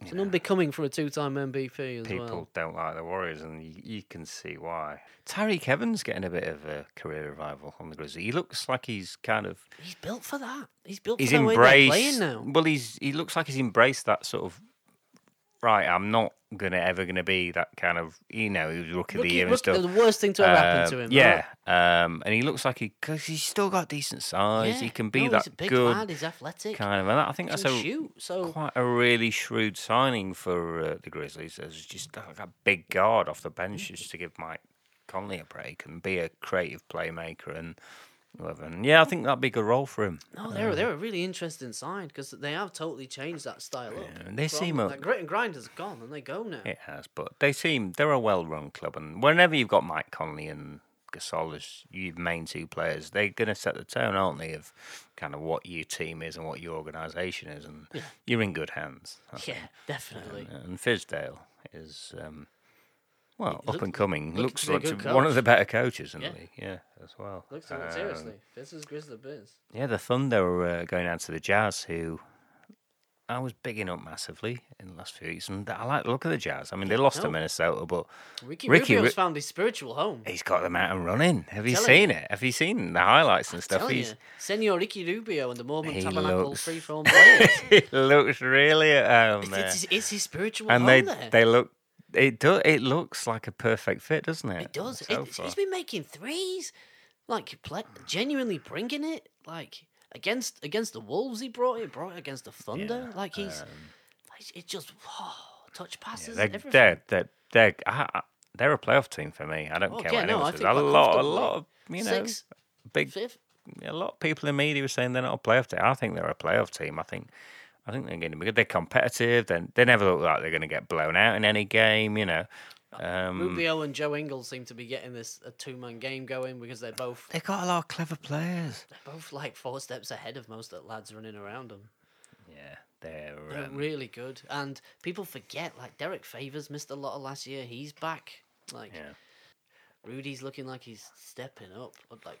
It's an unbecoming for a two-time MVP as people well. don't like the Warriors, and you, you can see why. Tyreke Evans getting a bit of a career revival on the Grizzlies. He looks like he's kind of He's built for that. He's built he's for way embraced. playing now. Well, he's he looks like he's embraced that sort of. Right, I'm not gonna ever gonna be that kind of you know he was rookie of the year and stuff. the worst thing to ever happen to him. Yeah, right? um, and he looks like he because he's still got decent size. Yeah, He can be no, that he's a big good lad. He's athletic. kind of, and I think he that's a shoot. So quite a really shrewd signing for uh, the Grizzlies. As just like a big guard off the bench just to give Mike Conley a break and be a creative playmaker and And yeah, I think that'd be a good role for him. no, they're they're a really interesting side because they have totally changed that style up. Yeah, they from- seem a- that grit and grind has gone and they go now. It has, but they seem they're a well-run club, and whenever you've got Mike Conley and Gasol as your main two players, they're going to set the tone, aren't they, of kind of what your team is and what your organisation is, and Yeah. you're in good hands. I Yeah, think. definitely. And, and Fizdale is, um, well, look- up and coming. looks like one of the better coaches in Yeah. the league. Yeah, as well. Looks Um, seriously. This is Grizzly Bears. Yeah, the Thunder were uh, going out to the Jazz, who I was bigging up massively in the last few weeks, and I like the look of the Jazz. I mean, they lost no. to Minnesota, but Ricky, Ricky Rubio's Ru- found his spiritual home. he's got them out and running. Have you seen you. it? Have you seen the highlights and stuff? He's you, Senor Ricky Rubio and the Mormon He Tabernacle looks- free throw players. he looks really at home it's, it's, it's his spiritual and home they there. they look. It does. It looks like a perfect fit, doesn't it? It does. so it, he's been making threes, like ple- genuinely bringing it. Like against against the Wolves, he brought it. Brought it against the Thunder. Yeah, like he's, um, it's- it just oh, touch passes. they're, everything. they're, they're, they're, I- they're a playoff team for me. I don't Oh, care yeah, what no, anyone I says. think A lot, a lot of you know, Six, big fifth. a lot of people in media were saying they're not a playoff team. I think they're a playoff team. I think I think they're going to be good. They're competitive. They they never look like they're going to get blown out in any game. You know, um, Rubio and Joe Ingles seem to be getting this a two man game going because they're both they've got a lot of clever players. they're both like four steps ahead of most of the lads running around them. Yeah, they're. They're Um, really good, and people forget like Derrick Favors missed a lot of last year. He's back. Like yeah, Rudy's looking like he's stepping up. But like,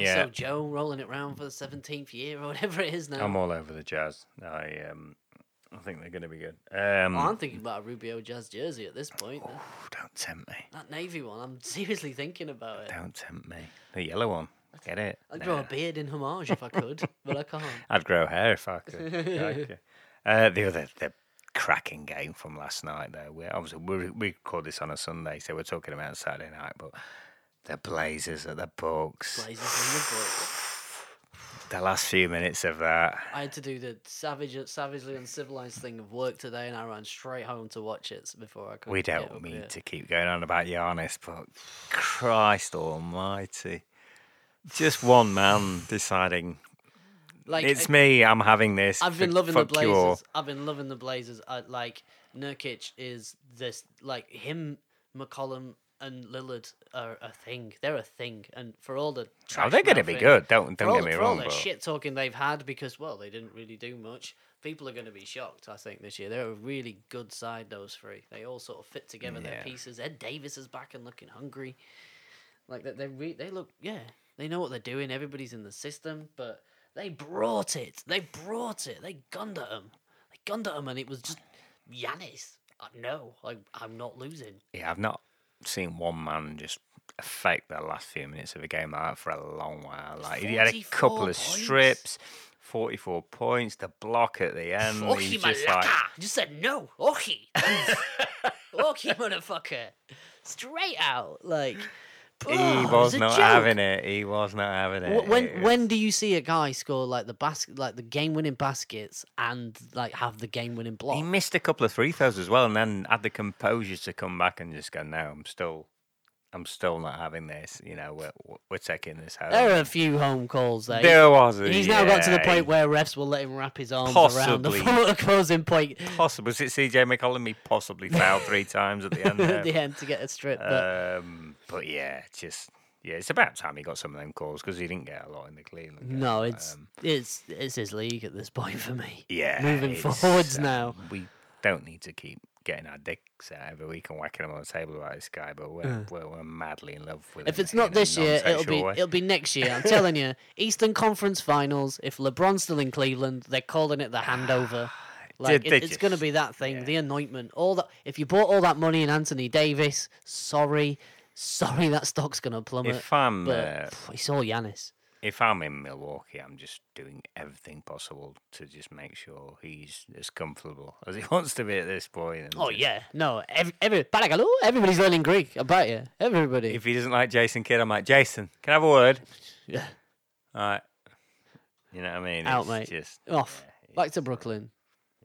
yeah. so Joe rolling it round for the seventeenth year or [LAUGHS] whatever it is now. I'm all over the Jazz. I um, I think they're going to be good. Um, Oh, I'm thinking about a Rubio Jazz jersey at this point. oh, don't tempt me. That navy one, I'm [LAUGHS] seriously thinking about it. Don't tempt me. The yellow one. Get it? I'd grow a beard in homage if I could, [LAUGHS] but I can't. I'd grow hair if I could. Okay. uh, the other, the cracking game from last night, though. We obviously we we record this on a Sunday, so we're talking about Saturday night. But the Blazers at the Bucks. Blazers the. The last few minutes of that. I had to do the savage, savagely uncivilized thing of work today, and I ran straight home to watch it before I could. We don't mean to keep going on about Giannis, but Christ Almighty. Just one man deciding Like it's I- me. I'm having this. I've been loving the. Blazers. I've been loving the Blazers. I, like Nurkic is this like him, McCollum and Lillard are a thing. They're a thing, and for all the Oh, they're going to be good. Don't don't all, get me for all the shit talking they've had because well they didn't really do much. People are going to be shocked. I think this year they're a really good side. Those three, they all sort of fit together. Their pieces. Ed Davis is back and looking hungry. Like they they re- they look yeah they know what they're doing. Everybody's in the system, but they brought it. They brought it. They gunned at them. They gunned at them, and it was just Giannis. No, I, I'm not losing. yeah, I've not seen one man just affect the last few minutes of a game like that for a long while. Like he had a 44 couple of strips, forty-four points, the block at the end. Oki he's just like, Just said no. Oki. [LAUGHS] Oki motherfucker. Straight out. Like he oh, was not having it. He was not having it. When It when do you see a guy score like the basket like the game winning baskets and like have the game winning block? he missed a couple of free throws as well, and then had the composure to come back and just go, "No, I'm still, I'm still not having this. You know, we're we're taking this home." There are a few home calls there. There was. a- He's now got to the point where refs will let him wrap his arms around the Possibly. [LAUGHS] opposing point possible. Was it CJ McCollum? He possibly fouled three [LAUGHS] times at the end. at the end to get a strip. But Um, but yeah, just yeah, it's about time he got some of them calls because he didn't get a lot in the Cleveland. game. no, it's Um, it's it's his league at this point for me. yeah. moving forwards um, now. We don't need to keep getting our dicks out every week and whacking them on the table about this guy, but we're, we're, we're madly in love with If him it's not this year, it'll be way. it'll be next year. I'm [LAUGHS] telling you, Eastern Conference Finals. If LeBron's still in Cleveland, they're calling it the handover. [SIGHS] Like it- it's going to be that thing, yeah. the anointment. All that. If you bought all that money in Anthony Davis, sorry, sorry, that stock's going to plummet. If I'm but uh, pff, it's all Giannis. If I'm in Milwaukee, I'm just doing everything possible to just make sure he's as comfortable [LAUGHS] as he wants to be at this point. and Oh just- yeah, no, every, every Paragalo, everybody's learning Greek. about you, everybody. If he doesn't like Jason Kidd, I'm like Jason. Can I have a word? yeah, All right. You know what I mean? Out, It's mate. Just off. yeah, Back to Brooklyn.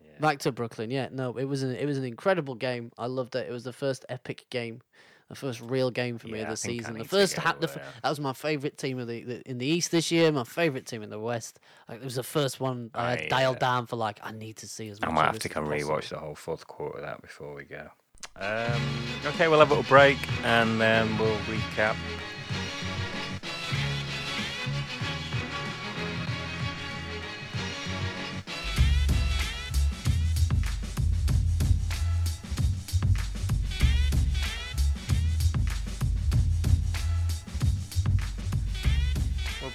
yeah. Back to Brooklyn. Yeah, no, it was an it was an incredible game. I loved it. It was the first epic game, the first real game for me Yeah, of the season. The first ha- the, f- that was my favorite team of the, the in the East this year. My favorite team in the West. Like, it was the first one I had I, dialed down for like I need to see as much. I might have to come rewatch the whole fourth quarter of that before we go. Um, okay, we'll have a little break and then we'll recap.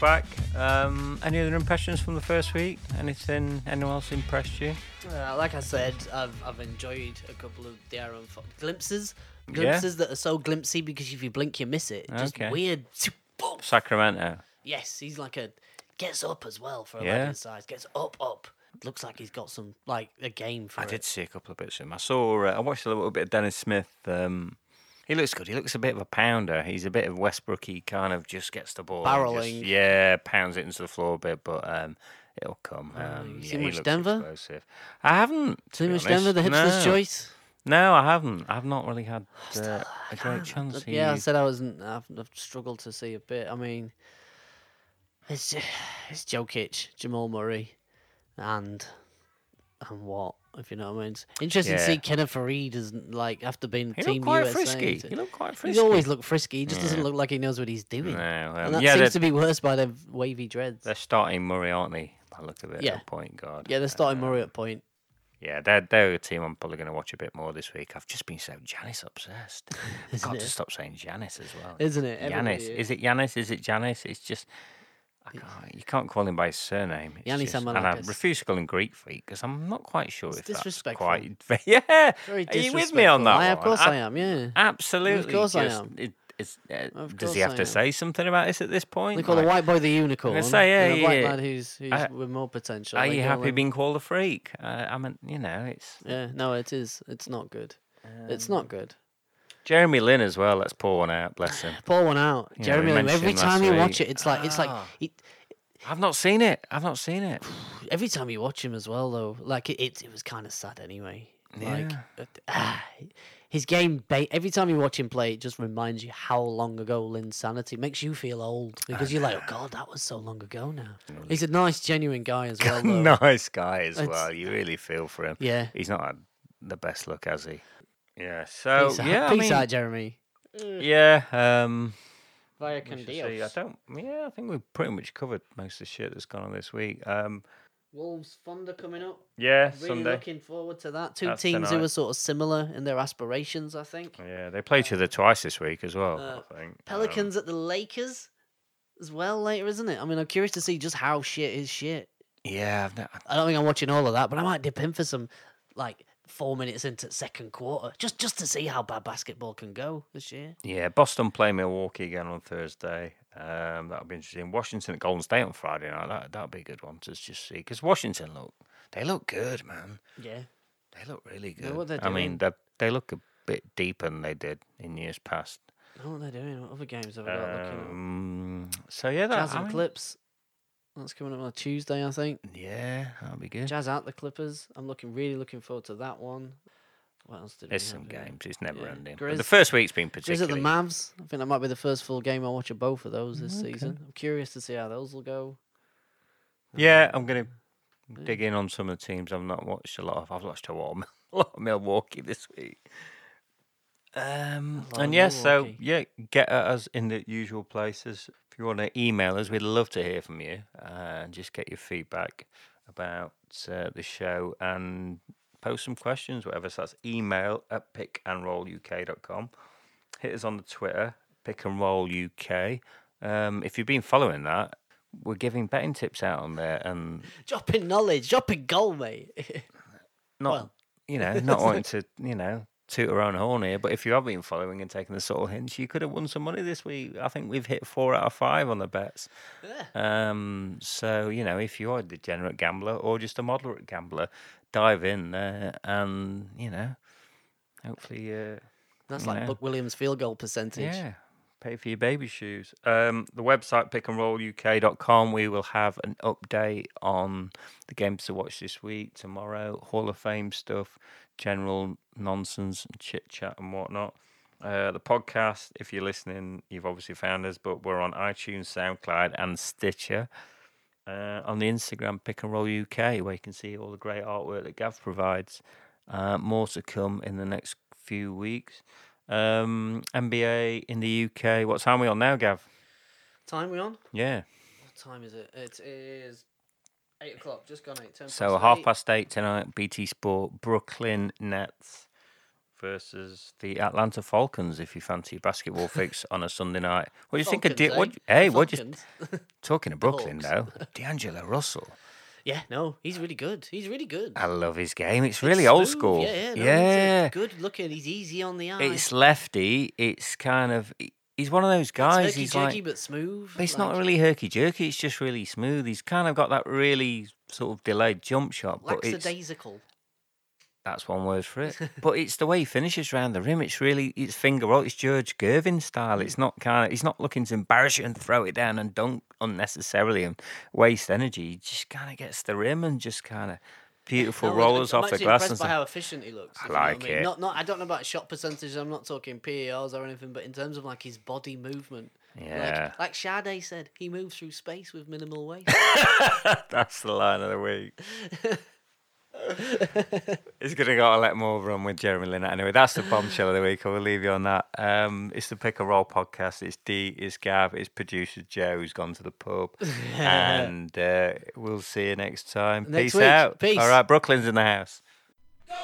Back. Um, any other impressions from the first week? Anything? Anyone else impressed you? Uh, like I said, I've I've enjoyed a couple of the Aaron Fox glimpses, Yeah? glimpses that are so glimpsy because if you blink, you miss it. Just Okay. weird. boom. Sacramento. Yes, he's like a gets up as well for a Yeah. legend size. Gets up, up. Looks like he's got some like a game for I it. did see a couple of bits of him. I saw. Uh, I watched a little bit of Dennis Smith. Um, he looks good. He looks a bit of a pounder. He's a bit of Westbrook. He kind of just gets the ball, Barreling. just- yeah, pounds it into the floor a bit, but um, it'll come. Oh, Um, yeah, seen much Denver? Explosive. I haven't. be much honest. Denver, the hipster's no. choice. No, I haven't. I've not really had uh, a great chance. Yeah, I said I wasn't. I've, I've struggled to see a bit. I mean, it's [SIGHS] it's Jokic, Jamal Murray, and and what if you know what I mean. It's interesting to Yeah. see Kenneth Faried as like after being he Team looked quite USA. frisky. He looked quite He's frisky. always looked frisky. He just doesn't look like he knows what he's doing. No, um, and that yeah, seems they're, to be worse by the wavy dreads. they're starting Murray, aren't they? The look of it, Yeah. at point guard. Yeah, they're starting Um, Murray at point. Yeah, they're, they're a team I'm probably going to watch a bit more this week. I've just been so Janice obsessed. [LAUGHS] I've got to stop saying Janice as well. Isn't it? Everybody Yanis. Is it Yanis? Is it Janice? It's just. I can't, you can't call him by his surname. It's Yannis just- and I Amalakis. refuse to call him Greek freak because I'm not quite sure It's if that's quite. [LAUGHS] Yeah, Very are you with me on disrespectful. that I, of one? course I- am. Yeah. Absolutely. Of course I just- am. It, it's, uh, Of does course he have I to am. say something about this at this point? They call Like, the white boy the unicorn. say, yeah, a black yeah. lad who's, who's I- with more potential. Are They you happy being called a freak? Uh, I mean, you know, it's Yeah, no, it is. It's not good. it's Um, not good. Jeremy Lin as well. Let's pour one out. Bless him. Pour one out. Yeah, Jeremy we Lin. Every time you watch it, it's like it's like Ah. it, I've not seen it. I've not seen it. [SIGHS] every time you watch him as well though. Like it, it, it was kind of sad anyway. Like Yeah. uh, ah, his game. Every time you watch him play, it just reminds you how long ago Linsanity makes you feel old because you're like, oh god, that was so long ago now. He's a nice, genuine guy as well. [LAUGHS] Nice guy as It's- well. You really feel for him. Yeah. He's not had the best look, has he? Yeah. So Peace, yeah, out, I peace mean, out, Jeremy. yeah. Um, Via we should. I don't. Yeah, I think we've pretty much covered most of the shit that's gone on this week. Um, Wolves Thunder coming up. yeah, Really Sunday. looking forward to that. Two That's teams who tonight. are sort of similar in their aspirations, I think. Yeah, they play each other twice this week as well. Uh, I think. Um, Pelicans at the Lakers as well later, isn't it? I mean, I'm curious to see just how shit is shit. yeah, I've ne- I don't think I'm watching all of that, but I might dip in for some like four minutes into second quarter just just to see how bad basketball can go this year. yeah. Boston play Milwaukee again on Thursday. Um, that'll be interesting. Washington at Golden State on Friday night. That that'll be a good one to just see because Washington look they look good, man. Yeah. They look really Know good. what they're I mean, they they look a bit deeper than they did in years past. I know what they're doing. What other games have I got looking at? Um, so yeah, that Jazz I mean, Clips. That's coming up on a Tuesday, I think. yeah, that'll be good. Jazz out the Clippers. I'm looking really looking forward to that one. What else did There's we some have games. It's never Yeah. ending. But Grizz- the first week's been at particularly. the Mavs. I think that might be the first full game I watch of both of those this Okay. season. I'm curious to see how those will go. Yeah, I'm gonna dig in on some of the teams I've not watched a lot of. I've watched a lot of, [LAUGHS] a lot of Milwaukee this week. Um, lot and yeah, so Milwaukee. yeah, get at us in the usual places. If you want to email us, we'd love to hear from you uh, and just get your feedback about uh, the show and post some questions, whatever. So that's email at pickandrolluk.com. Hit us on the Twitter, pick and roll UK. Um, if you've been following that, we're giving betting tips out on there and [LAUGHS] Dropping knowledge, dropping goal, mate. [LAUGHS] not Well. you know not wanting [LAUGHS] to you know toot our own horn here but if you have been following and taking the subtle hints you could have won some money this week i think we've hit four out of five on the bets um so you know if you're a degenerate gambler or just a moderate gambler dive in there and you know hopefully uh That's like know. Buck Williams' field goal percentage. yeah pay for your baby shoes. Um the website pickandrolluk.com we will have an update on the games to watch this week tomorrow hall of fame stuff general nonsense and chit chat and whatnot. Uh, the podcast if you're listening you've obviously found us but we're on itunes soundcloud and stitcher. Uh, on the instagram pick and roll uk where you can see all the great artwork that gav provides. Uh, more to come in the next few weeks. Um, NBA in the UK. What time are we on now, Gav? Time we on? Yeah. What time is it? It is eight o'clock. Just gone eight. Ten So past half eight. past eight tonight, BT Sport, Brooklyn Nets versus the Atlanta Falcons. If you fancy basketball [LAUGHS] fix on a Sunday night, what do you think of? Falcons, De- what, eh? hey, The what you talking of Brooklyn though? [LAUGHS] D'Angelo Russell. Yeah, no, he's really good. He's really good. I love his game. It's really old smooth, school. Yeah, yeah, no, he's, uh, yeah. good looking. He's easy on the eye. It's lefty. It's kind of. He's one of those guys. It's he's jerky like. but smooth. But it's not really herky jerky. It's just really smooth. He's kind of got that really sort of delayed jump shot, but it's. That's one word for it. [LAUGHS] but it's the way he finishes around the rim. It's really it's finger roll. It's George Gervin style. It's not kind of. He's not looking to embarrass you and throw it down and dunk unnecessarily and waste energy. He just kind of gets the rim and just kind of beautiful [LAUGHS] No, rollers I'm off the glass and impressed by how efficient he looks. I if you know what like mean. it. Not, not. I don't know about shot percentage. I'm not talking PERs or anything, but in terms of like his body movement. Yeah. Like, like Sade said, he moves through space with minimal weight. [LAUGHS] That's the line of the week. [LAUGHS] He's gonna go to let more run with Jeremy Lin. Anyway, that's the bombshell of the week. I will leave you on that. Um, it's the Pick and Roll podcast. It's Dee, it's Gav, it's producer Joe who's gone to the pub, [LAUGHS] and uh, we'll see you next time. Next Peace week. out. Peace. All right, Brooklyn's in the house. Do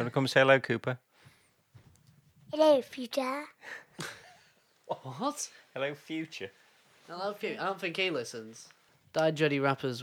you want to come say hello, Cooper? Hello, future. what? Hello, future. I love. I don't think he listens. Died Juddy Rappers